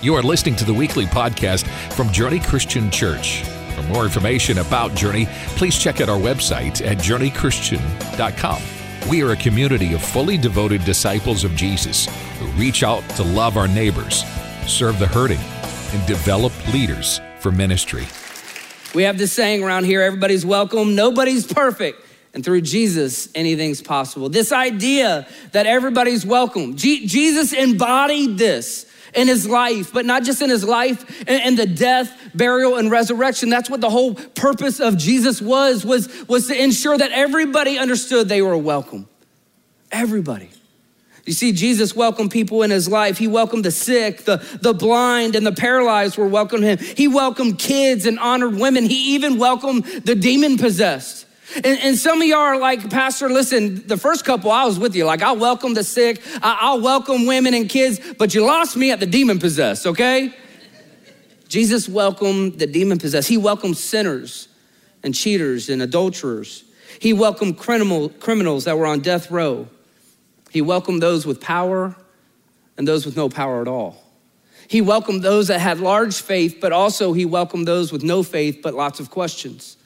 You are listening to the weekly podcast from Journey Christian Church. For more information about Journey, please check out our website at journeychristian.com. We are a community of fully devoted disciples of Jesus who reach out to love our neighbors, serve the hurting, and develop leaders for ministry. We have this saying around here everybody's welcome, nobody's perfect. And through Jesus, anything's possible. This idea that everybody's welcome. Jesus embodied this in his life, but not just in his life and, the death, burial, and resurrection. That's what the whole purpose of Jesus was, was, was to ensure that everybody understood they were welcome. Everybody. You see, Jesus welcomed people in his life. He welcomed the sick, the, the blind, and the paralyzed were welcomed him. He welcomed kids and honored women. He even welcomed the demon possessed. And, and, some of y'all are like, Pastor, listen, the first couple I was with you. Like, I'll welcome the sick, I'll welcome women and kids, but you lost me at the demon possessed, okay? Jesus welcomed the demon possessed. He welcomed sinners and cheaters and adulterers. He welcomed criminal, criminals that were on death row. He welcomed those with power and those with no power at all. He welcomed those that had large faith, but also he welcomed those with no faith, but lots of questions.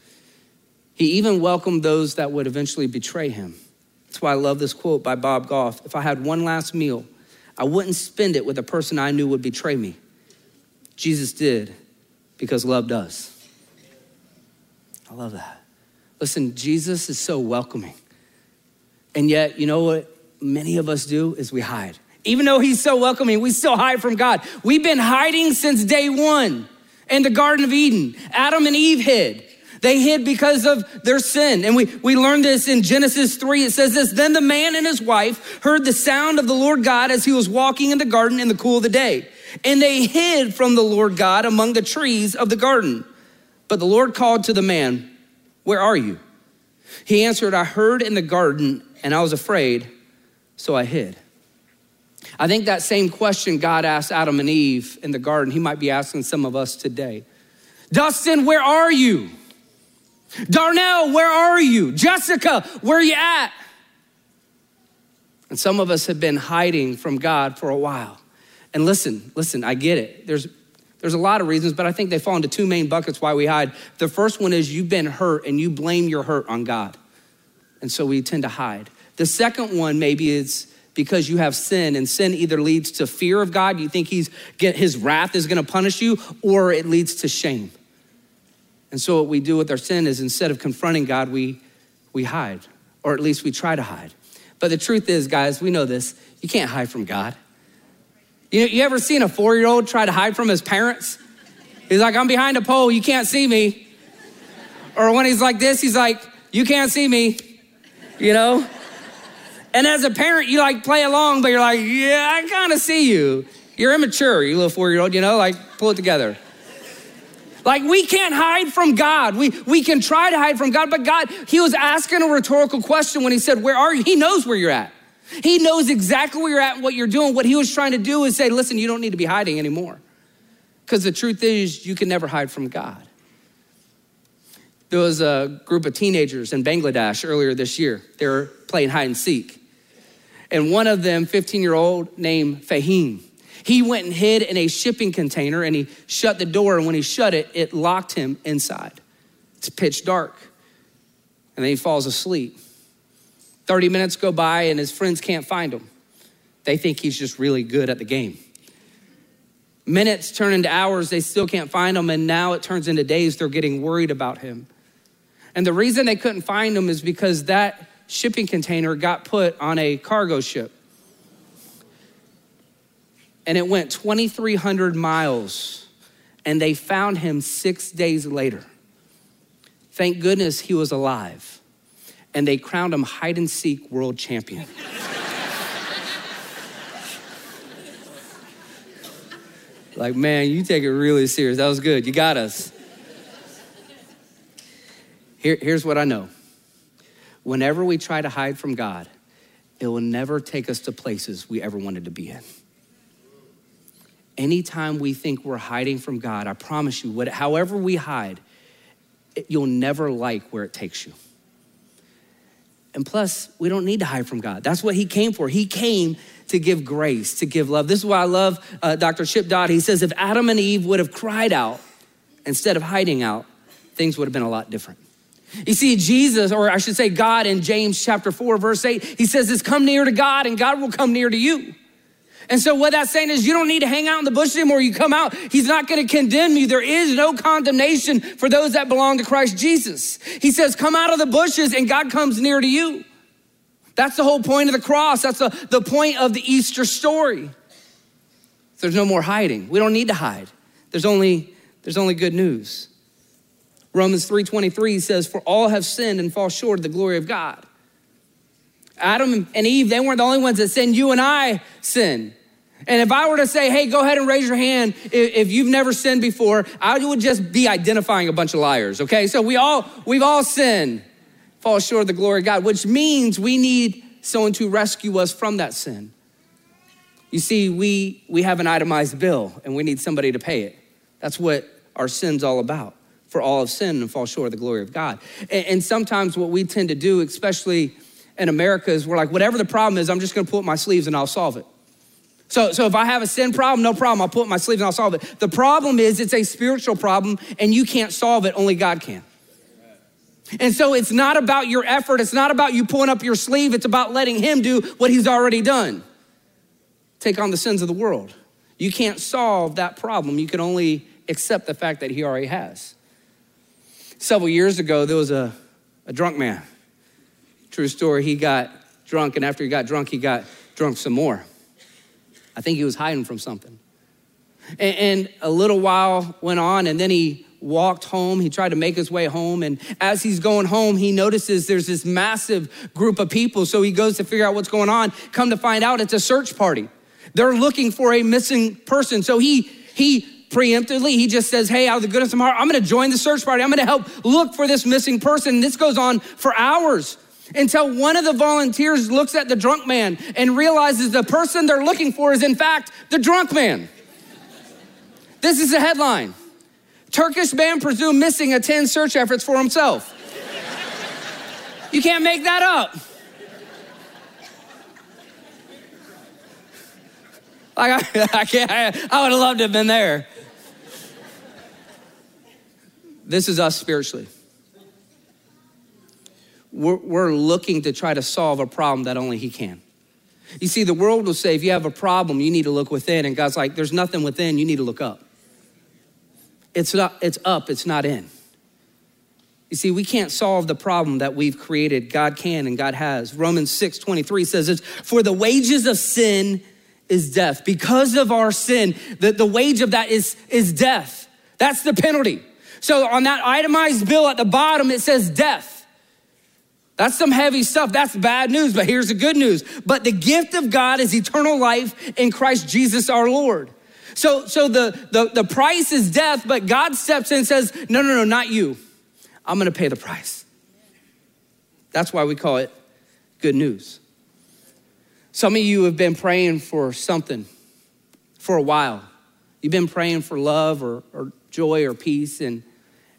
He even welcomed those that would eventually betray him. That's why I love this quote by Bob Goff. If I had one last meal, I wouldn't spend it with a person I knew would betray me. Jesus did because love does. I love that. Listen, Jesus is so welcoming. And yet, you know what many of us do is we hide. Even though he's so welcoming, we still hide from God. We've been hiding since day one in the Garden of Eden. Adam and Eve hid. They hid because of their sin. And we, we learned this in Genesis 3. It says this Then the man and his wife heard the sound of the Lord God as he was walking in the garden in the cool of the day. And they hid from the Lord God among the trees of the garden. But the Lord called to the man, Where are you? He answered, I heard in the garden, and I was afraid, so I hid. I think that same question God asked Adam and Eve in the garden, he might be asking some of us today. Dustin, where are you? Darnell, where are you? Jessica, where are you at? And some of us have been hiding from God for a while. And listen, listen, I get it. There's there's a lot of reasons, but I think they fall into two main buckets why we hide. The first one is you've been hurt and you blame your hurt on God. And so we tend to hide. The second one maybe is because you have sin, and sin either leads to fear of God, you think he's get, his wrath is gonna punish you, or it leads to shame. And so what we do with our sin is instead of confronting God, we, we hide, or at least we try to hide. But the truth is, guys, we know this, you can't hide from God. You, you ever seen a four year old try to hide from his parents? He's like, I'm behind a pole, you can't see me. Or when he's like this, he's like, You can't see me, you know? And as a parent, you like play along, but you're like, Yeah, I kind of see you. You're immature, you little four year old, you know, like pull it together. Like we can't hide from God. We, we can try to hide from God, but God, He was asking a rhetorical question when He said, Where are you? He knows where you're at. He knows exactly where you're at and what you're doing. What He was trying to do is say, Listen, you don't need to be hiding anymore. Because the truth is, you can never hide from God. There was a group of teenagers in Bangladesh earlier this year. They were playing hide and seek. And one of them, 15 year old named Fahim, he went and hid in a shipping container and he shut the door. And when he shut it, it locked him inside. It's pitch dark. And then he falls asleep. 30 minutes go by and his friends can't find him. They think he's just really good at the game. Minutes turn into hours, they still can't find him. And now it turns into days, they're getting worried about him. And the reason they couldn't find him is because that shipping container got put on a cargo ship and it went 2,300 miles, and they found him six days later. Thank goodness he was alive, and they crowned him hide and seek world champion. like, man, you take it really serious. That was good. You got us. Here, here's what I know whenever we try to hide from God, it will never take us to places we ever wanted to be in anytime we think we're hiding from God, I promise you, what, however we hide, it, you'll never like where it takes you. And plus, we don't need to hide from God. That's what He came for. He came to give grace, to give love. This is why I love uh, Dr. Chip Dodd. He says if Adam and Eve would have cried out instead of hiding out, things would have been a lot different. You see, Jesus, or I should say God in James chapter 4, verse 8, he says this come near to God and God will come near to you. And so, what that's saying is, you don't need to hang out in the bush anymore. You come out, He's not going to condemn you. There is no condemnation for those that belong to Christ Jesus. He says, Come out of the bushes, and God comes near to you. That's the whole point of the cross. That's the, the point of the Easter story. There's no more hiding. We don't need to hide. There's only, there's only good news. Romans 3:23 says, For all have sinned and fall short of the glory of God. Adam and Eve, they weren't the only ones that sinned. You and I sin. And if I were to say, hey, go ahead and raise your hand if, you've never sinned before, I would just be identifying a bunch of liars, okay? So we all, we've all sinned, fall short of the glory of God, which means we need someone to rescue us from that sin. You see, we, we have an itemized bill and we need somebody to pay it. That's what our sin's all about. For all of sin and fall short of the glory of God. And, and sometimes what we tend to do, especially in America is we're like, whatever the problem is, I'm just gonna pull up my sleeves and I'll solve it. So, so if I have a sin problem, no problem, I'll pull up my sleeves and I'll solve it. The problem is it's a spiritual problem and you can't solve it, only God can. And so it's not about your effort, it's not about you pulling up your sleeve, it's about letting Him do what He's already done. Take on the sins of the world. You can't solve that problem, you can only accept the fact that He already has. Several years ago, there was a, a drunk man True story, he got drunk, and after he got drunk, he got drunk some more. I think he was hiding from something. And, and a little while went on, and then he walked home. He tried to make his way home. And as he's going home, he notices there's this massive group of people. So he goes to figure out what's going on. Come to find out, it's a search party. They're looking for a missing person. So he, he preemptively, he just says, Hey, out of the goodness of my heart, I'm gonna join the search party. I'm gonna help look for this missing person. This goes on for hours until one of the volunteers looks at the drunk man and realizes the person they're looking for is, in fact, the drunk man. This is the headline Turkish man presumed missing attends search efforts for himself. You can't make that up. Like I, I can't, I, I would have loved to have been there. This is us spiritually we're, we're looking to try to solve a problem that only He can. You see, the world will say if you have a problem, you need to look within. And God's like, there's nothing within, you need to look up. It's, not, it's up, it's not in. You see, we can't solve the problem that we've created. God can and God has. Romans 6 23 says this For the wages of sin is death. Because of our sin, the, the wage of that is, is death. That's the penalty. So on that itemized bill at the bottom, it says death. That's some heavy stuff. That's bad news, but here's the good news. But the gift of God is eternal life in Christ Jesus our Lord. So, so the, the, the price is death, but God steps in and says, No, no, no, not you. I'm gonna pay the price. That's why we call it good news. Some of you have been praying for something for a while. You've been praying for love or, or joy or peace, and,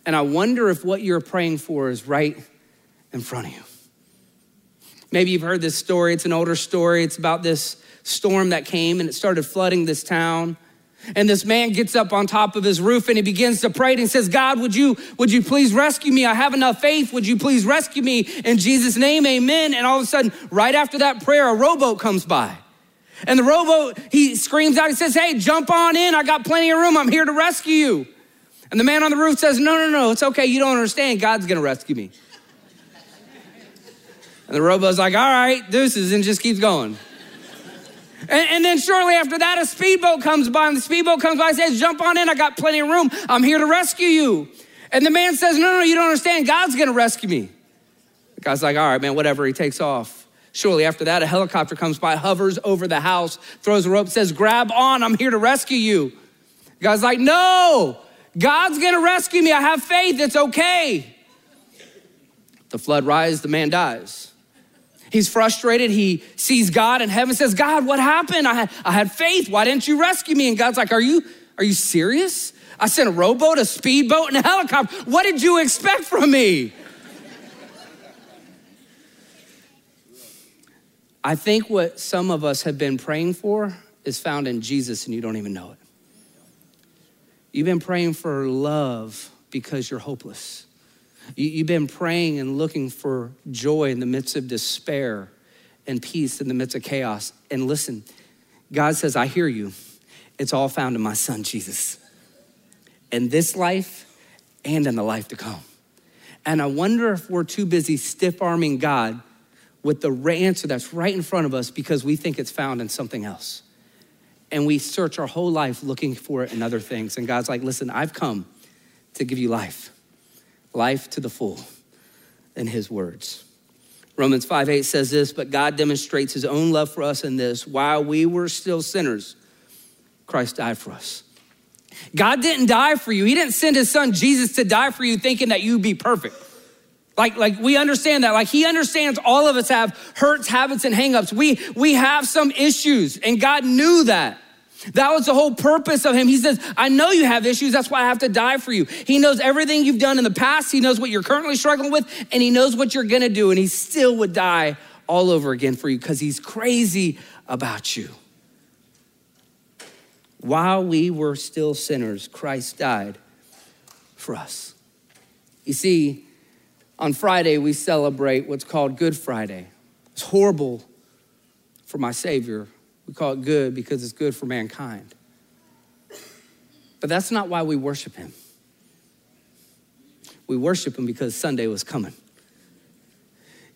and I wonder if what you're praying for is right in front of you. Maybe you've heard this story. It's an older story. It's about this storm that came and it started flooding this town. And this man gets up on top of his roof and he begins to pray and he says, God, would you, would you please rescue me? I have enough faith. Would you please rescue me? In Jesus' name, amen. And all of a sudden, right after that prayer, a rowboat comes by. And the rowboat, he screams out, he says, Hey, jump on in. I got plenty of room. I'm here to rescue you. And the man on the roof says, No, no, no, it's okay. You don't understand. God's gonna rescue me. And the rowboat's like, all right, deuces, and just keeps going. And, and, then shortly after that, a speedboat comes by, and the speedboat comes by and says, Jump on in, I got plenty of room. I'm here to rescue you. And the man says, No, no, you don't understand. God's gonna rescue me. The guy's like, All right, man, whatever. He takes off. Shortly after that, a helicopter comes by, hovers over the house, throws a rope, says, Grab on, I'm here to rescue you. The guy's like, No, God's gonna rescue me. I have faith, it's okay. The flood rises, the man dies. He's frustrated. He sees God in heaven, says, God, what happened? I had, I had faith. Why didn't you rescue me? And God's like, Are you, are you serious? I sent a rowboat, a speedboat, and a helicopter. What did you expect from me? I think what some of us have been praying for is found in Jesus and you don't even know it. You've been praying for love because you're hopeless. You've been praying and looking for joy in the midst of despair and peace in the midst of chaos. And listen, God says, I hear you. It's all found in my son, Jesus. In this life and in the life to come. And I wonder if we're too busy stiff arming God with the answer that's right in front of us because we think it's found in something else. And we search our whole life looking for it in other things. And God's like, listen, I've come to give you life, life to the full, in His words. Romans 5 8 says this, but God demonstrates His own love for us in this while we were still sinners, Christ died for us. God didn't die for you. He didn't send his son Jesus to die for you thinking that you'd be perfect. Like, like we understand that. Like he understands all of us have hurts, habits, and hangups. We we have some issues, and God knew that. That was the whole purpose of him. He says, I know you have issues. That's why I have to die for you. He knows everything you've done in the past. He knows what you're currently struggling with, and he knows what you're gonna do. And he still would die all over again for you because he's crazy about you. While we were still sinners, Christ died for us. You see, on Friday, we celebrate what's called Good Friday. It's horrible for my Savior. We call it good because it's good for mankind. But that's not why we worship Him. We worship Him because Sunday was coming.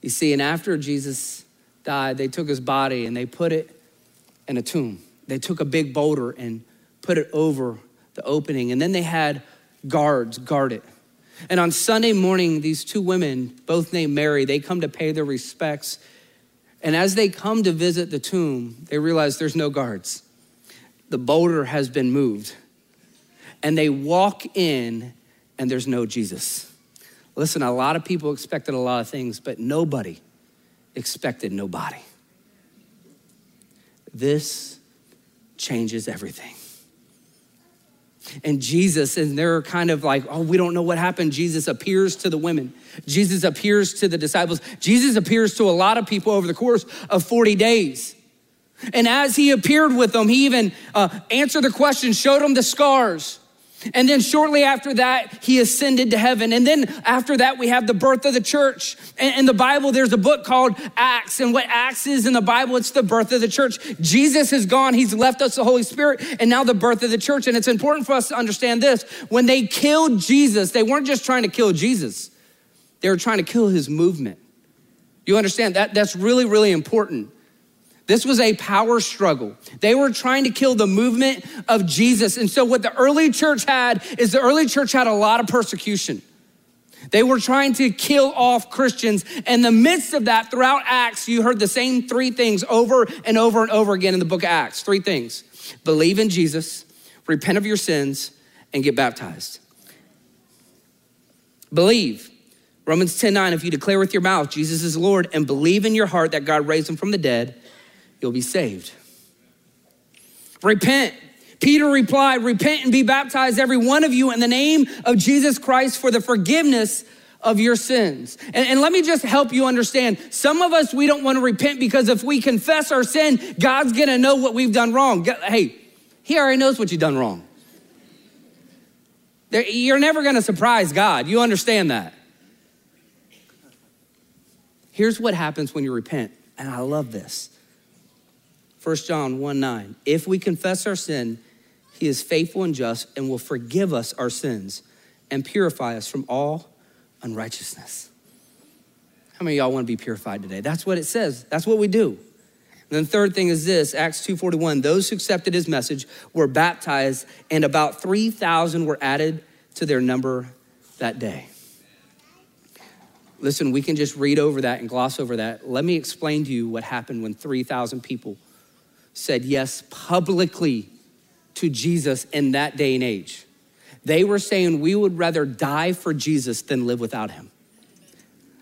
You see, and after Jesus died, they took His body and they put it in a tomb they took a big boulder and put it over the opening. And then they had guards guard it. And on Sunday morning, these two women, both named Mary, they come to pay their respects. And as they come to visit the tomb, they realize there's no guards. The boulder has been moved. And they walk in, and there's no Jesus. Listen, a lot of people expected a lot of things, but nobody expected nobody. This changes everything. And Jesus, and they're kind of like, oh, we don't know what happened. Jesus appears to the women. Jesus appears to the disciples. Jesus appears to a lot of people over the course of 40 days. And as he appeared with them, he even uh, answered the question, showed them the scars. And then shortly after that, he ascended to heaven. And then after that, we have the birth of the church. In the Bible, there's a book called Acts. And what Acts is in the Bible, it's the birth of the church. Jesus has gone, he's left us the Holy Spirit, and now the birth of the church. And it's important for us to understand this. When they killed Jesus, they weren't just trying to kill Jesus, they were trying to kill his movement. You understand that? That's really, really important. This was a power struggle. They were trying to kill the movement of Jesus. And so, what the early church had is the early church had a lot of persecution. They were trying to kill off Christians. In the midst of that, throughout Acts, you heard the same three things over and over and over again in the book of Acts. Three things believe in Jesus, repent of your sins, and get baptized. Believe. Romans 10 9, if you declare with your mouth Jesus is Lord and believe in your heart that God raised him from the dead, you'll be saved. Repent. Peter replied, Repent and be baptized, every one of you, in the name of Jesus Christ for the forgiveness of your sins. And, and, let me just help you understand. Some of us, we don't want to repent because if we confess our sin, God's gonna know what we've done wrong. Hey, He already knows what you've done wrong. You're never gonna surprise God. You understand that. Here's what happens when you repent, and I love this. 1 John 1 9. If we confess our sin, he is faithful and just and will forgive us our sins and purify us from all unrighteousness. How many y'all want to be purified today? That's what it says. That's what we do. And then the third thing is this, Acts 2:41, those who accepted his message were baptized and about 3,000 were added to their number that day. Listen, we can just read over that and gloss over that. Let me explain to you what happened when 3,000 people said yes publicly to Jesus in that day and age. They were saying we would rather die for Jesus than live without him.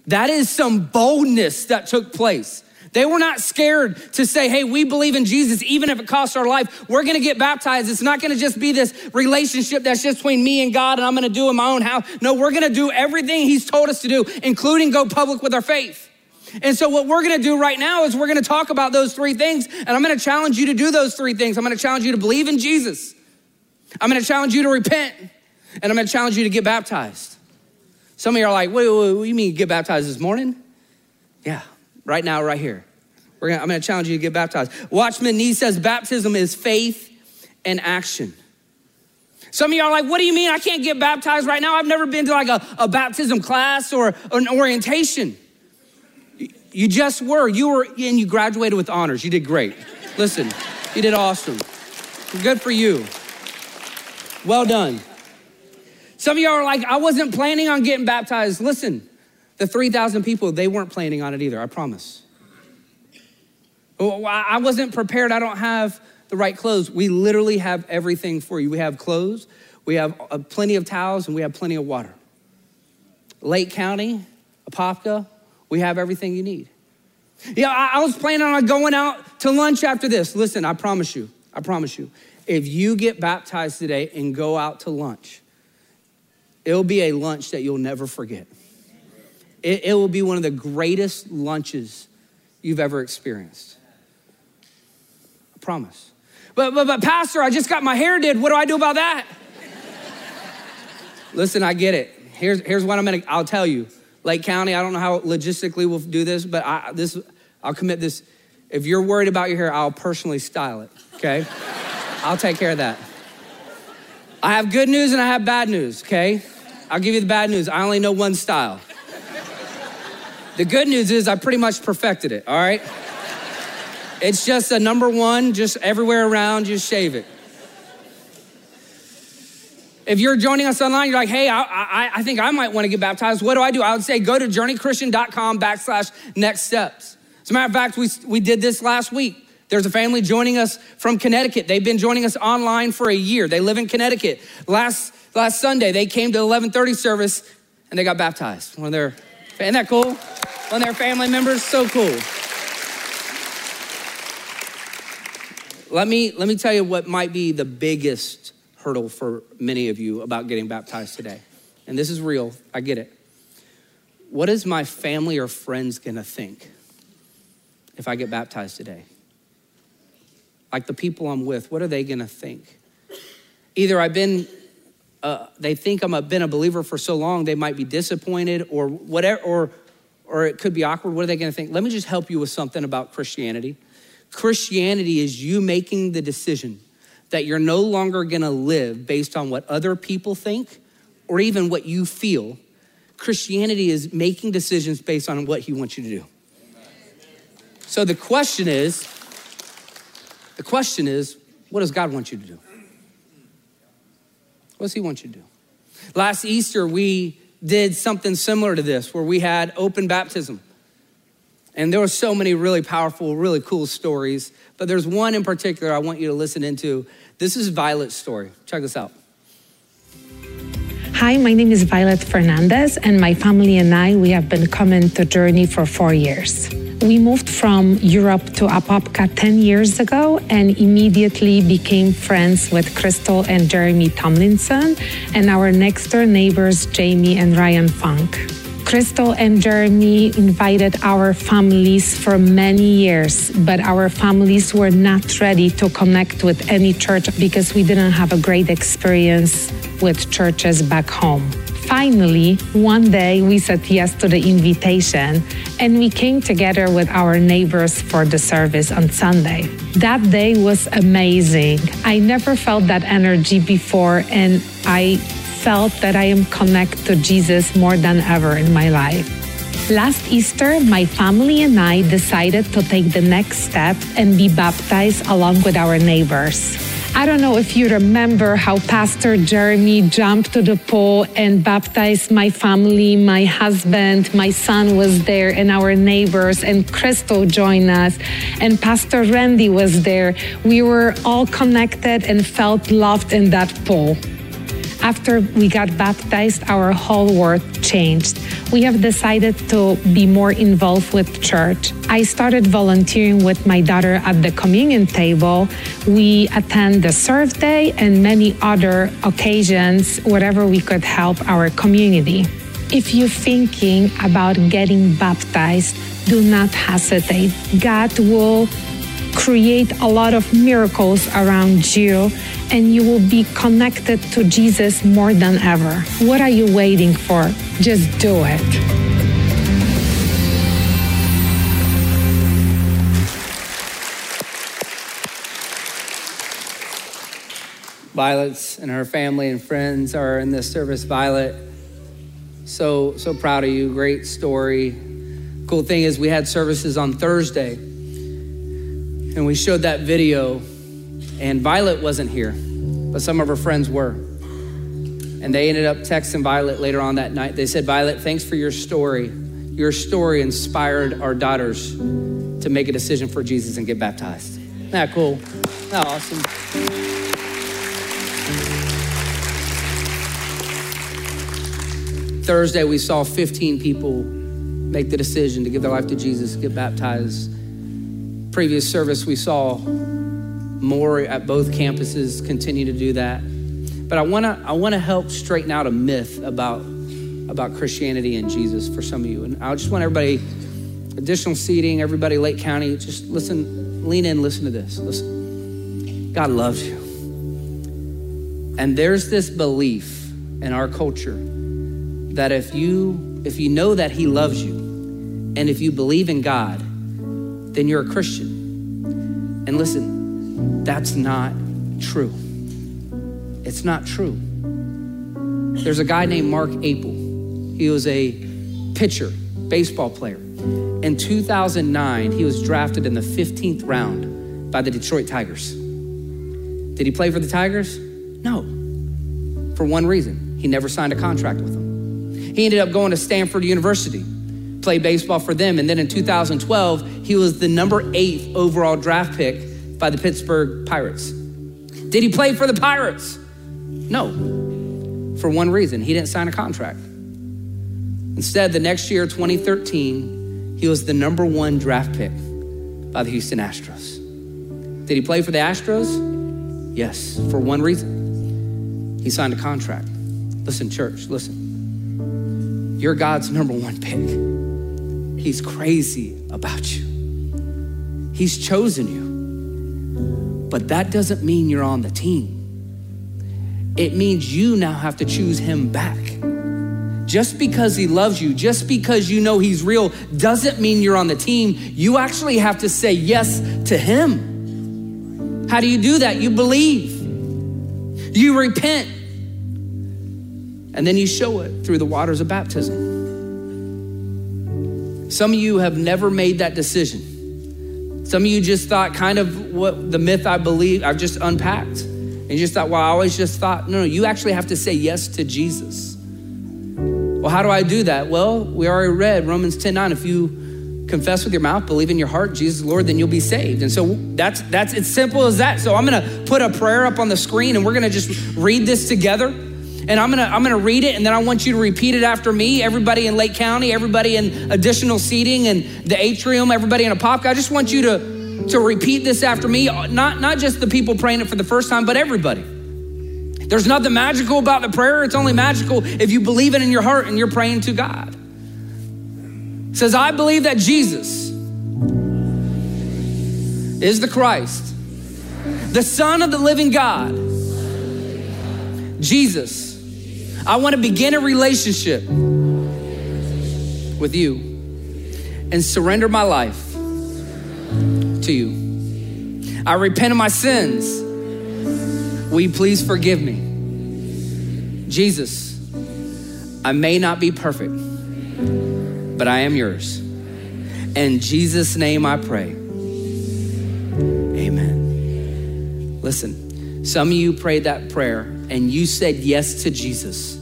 That is some boldness that took place. They were not scared to say, hey, we believe in Jesus, even if it costs our life. We're gonna get baptized. It's not gonna just be this relationship that's just between me and God and I'm gonna do it in my own house. No, we're gonna do everything He's told us to do, including go public with our faith. And so, what we're gonna do right now is we're gonna talk about those three things, and I'm gonna challenge you to do those three things. I'm gonna challenge you to believe in Jesus, I'm gonna challenge you to repent, and I'm gonna challenge you to get baptized. Some of you are like, wait, wait, wait what do you mean get baptized this morning? Yeah, right now, right here. Gonna, I'm gonna challenge you to get baptized. Watchman Nee says baptism is faith and action. Some of y'all are like, what do you mean I can't get baptized right now? I've never been to like a, a baptism class or an orientation. You just were. You were, and you graduated with honors. You did great. Listen, you did awesome. Good for you. Well done. Some of y'all are like, I wasn't planning on getting baptized. Listen, the 3,000 people, they weren't planning on it either, I promise. I wasn't prepared. I don't have the right clothes. We literally have everything for you. We have clothes, we have uh, plenty of towels, and we have plenty of water. Lake County, Apopka, we have everything you need. Yeah, I, I was planning on going out to lunch after this. Listen, I promise you, I promise you, if you get baptized today and go out to lunch, it'll be a lunch that you'll never forget. It, it will be one of the greatest lunches you've ever experienced. I promise. But, but, but, Pastor, I just got my hair did. What do I do about that? Listen, I get it. Here's, here's what I'm gonna, I'll tell you. Lake County, I don't know how logistically we'll do this, but I, this, I'll commit this. If you're worried about your hair, I'll personally style it, okay? I'll take care of that. I have good news and I have bad news, okay? I'll give you the bad news. I only know one style. The good news is I pretty much perfected it, all right? It's just a number one, just everywhere around, just shave it. If you're joining us online, you're like, hey, I, I, I think I might want to get baptized. What do I do? I would say go to journeychristian.com backslash next steps. As a matter of fact, we, we did this last week. There's a family joining us from Connecticut. They've been joining us online for a year. They live in Connecticut. Last, last Sunday, they came to 1130 service and they got baptized. One of their, isn't that cool? One of their family members, so cool. Let me, let me tell you what might be the biggest hurdle for many of you about getting baptized today. And this is real, I get it. What is my family or friends gonna think if I get baptized today? Like the people I'm with, what are they gonna think? Either I've been, uh, they think I'm a, been a believer for so long, they might be disappointed or whatever, or, or it could be awkward. What are they gonna think? Let me just help you with something about Christianity. Christianity is you making the decision that you're no longer gonna live based on what other people think or even what you feel. Christianity is making decisions based on what He wants you to do. So the question is, the question is, what does God want you to do? What does He want you to do? Last Easter, we did something similar to this where we had open baptism. And there were so many really powerful, really cool stories, but there's one in particular I want you to listen into. This is Violet's story. Check this out. Hi, my name is Violet Fernandez, and my family and I, we have been coming to Journey for four years. We moved from Europe to Apopka 10 years ago and immediately became friends with Crystal and Jeremy Tomlinson and our next door neighbors, Jamie and Ryan Funk. Crystal and Jeremy invited our families for many years, but our families were not ready to connect with any church because we didn't have a great experience with churches back home. Finally, one day we said yes to the invitation and we came together with our neighbors for the service on Sunday. That day was amazing. I never felt that energy before and I felt that I am connected to Jesus more than ever in my life. Last Easter, my family and I decided to take the next step and be baptized along with our neighbors. I don't know if you remember how Pastor Jeremy jumped to the pool and baptized my family, my husband, my son was there, and our neighbors, and Crystal joined us, and Pastor Randy was there. We were all connected and felt loved in that pool. After we got baptized, our whole world changed. We have decided to be more involved with church. I started volunteering with my daughter at the communion table. We attend the serve day and many other occasions, whatever we could help our community. If you're thinking about getting baptized, do not hesitate. God will create a lot of miracles around you and you will be connected to Jesus more than ever. What are you waiting for? Just do it. Violet's and her family and friends are in this service. Violet, so so proud of you. Great story. Cool thing is we had services on Thursday, and we showed that video, and Violet wasn't here, but some of her friends were. And they ended up texting Violet later on that night. They said, Violet, thanks for your story. Your story inspired our daughters to make a decision for Jesus and get baptized. Isn't that cool? Isn't that awesome? Thursday, we saw 15 people make the decision to give their life to Jesus, get baptized. Previous service, we saw more at both campuses continue to do that. But I wanna, I wanna help straighten out a myth about, about Christianity and Jesus for some of you. And I just want everybody, additional seating, everybody, Lake County, just listen, lean in, listen to this. Listen. God loves you. And there's this belief in our culture that if you if you know that he loves you and if you believe in God, then you're a Christian. And listen, that's not true. It's not true. There's a guy named Mark Appel. He was a pitcher, baseball player. In 2009, he was drafted in the 15th round by the Detroit Tigers. Did he play for the Tigers? No. For one reason, he never signed a contract with them. He ended up going to Stanford University, played baseball for them. And then in 2012, he was the number eight overall draft pick by the Pittsburgh Pirates. Did he play for the Pirates? No, for one reason he didn't sign a contract. Instead, the next year, 2013, he was the number one draft pick by the Houston Astros. Did he play for the Astros? Yes, for one reason. He signed a contract. Listen, church, listen. You're God's number one pick. He's crazy about you. He's chosen you. But that doesn't mean you're on the team. It means you now have to choose him back. Just because he loves you, just because you know he's real, doesn't mean you're on the team. You actually have to say yes to him. How do you do that? You believe, you repent, and then you show it through the waters of baptism. Some of you have never made that decision. Some of you just thought kind of what the myth I believe I've just unpacked. And you just thought, well, I always just thought, no, no, you actually have to say yes to Jesus. Well, how do I do that? Well, we already read Romans 10 9. If you confess with your mouth, believe in your heart, Jesus Lord, then you'll be saved. And so that's that's as simple as that. So I'm gonna put a prayer up on the screen and we're gonna just read this together and I'm gonna I'm gonna read it, and then I want you to repeat it after me. Everybody in Lake County, everybody in additional seating and the atrium, everybody in Apopka. I just want you to to repeat this after me. Not not just the people praying it for the first time, but everybody. There's nothing magical about the prayer. It's only magical if you believe it in your heart and you're praying to God. It says, I believe that Jesus is the Christ, the Son of the living God. Jesus I want to begin a relationship with you and surrender my life to you. I repent of my sins. Will you please forgive me? Jesus, I may not be perfect, but I am yours. In Jesus' name I pray. Amen. Listen, some of you prayed that prayer and you said yes to Jesus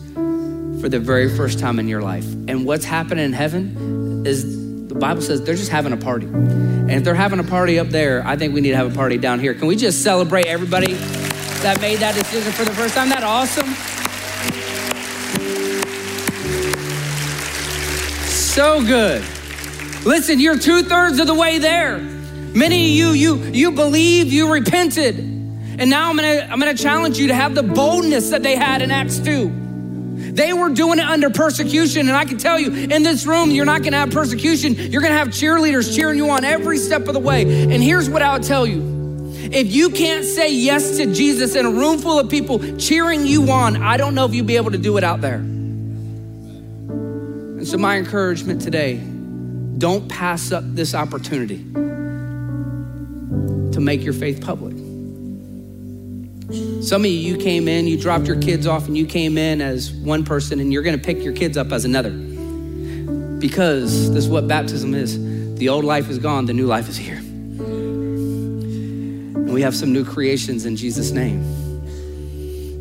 for the very first time in your life. And what's happening in heaven is the Bible says they're just having a party. And if they're having a party up there, I think we need to have a party down here. Can we just celebrate everybody that made that decision for the first time? That awesome? So good. Listen, you're two thirds of the way there. Many of you, you, you believe, you repented. And now I'm gonna, I'm gonna challenge you to have the boldness that they had in Acts 2 They were doing it under persecution. And I can tell you, in this room, you're not gonna have persecution. You're gonna have cheerleaders cheering you on every step of the way. And here's what I would tell you if you can't say yes to Jesus in a room full of people cheering you on, I don't know if you'll be able to do it out there. And so, my encouragement today don't pass up this opportunity to make your faith public. Some of you, you came in, you dropped your kids off, and you came in as one person, and you're gonna pick your kids up as another. Because this is what baptism is the old life is gone, the new life is here. And we have some new creations in Jesus' name.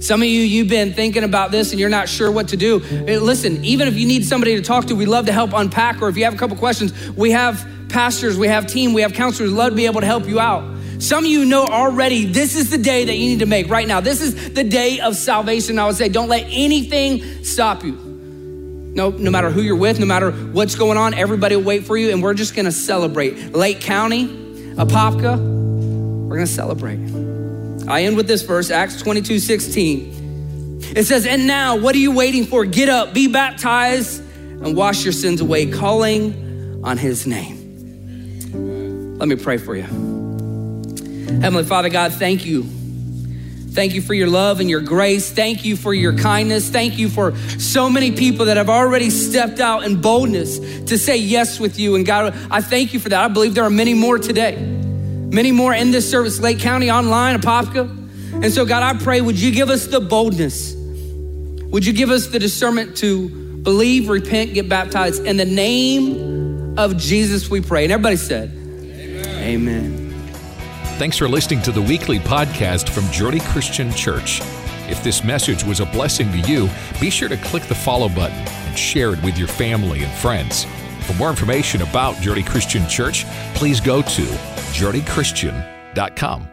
Some of you, you've been thinking about this and you're not sure what to do. Listen, even if you need somebody to talk to, we'd love to help unpack, or if you have a couple questions, we have pastors, we have team, we have counselors, love to be able to help you out. Some of you know already this is the day that you need to make right now. This is the day of salvation. I would say, don't let anything stop you. No, no matter who you're with, no matter what's going on, everybody will wait for you, and we're just gonna celebrate. Lake County, Apopka, we're gonna celebrate. I end with this verse, Acts 22 16. It says, And now, what are you waiting for? Get up, be baptized, and wash your sins away, calling on his name. Let me pray for you. Heavenly Father God, thank you. Thank you for your love and your grace. Thank you for your kindness. Thank you for so many people that have already stepped out in boldness to say yes with you. And God, I thank you for that. I believe there are many more today, many more in this service, Lake County online, Apopka. And so, God, I pray, would you give us the boldness? Would you give us the discernment to believe, repent, get baptized? In the name of Jesus, we pray. And everybody said, Amen. Amen. Thanks for listening to the weekly podcast from Journey Christian Church. If this message was a blessing to you, be sure to click the follow button and share it with your family and friends. For more information about Journey Christian Church, please go to journeychristian.com.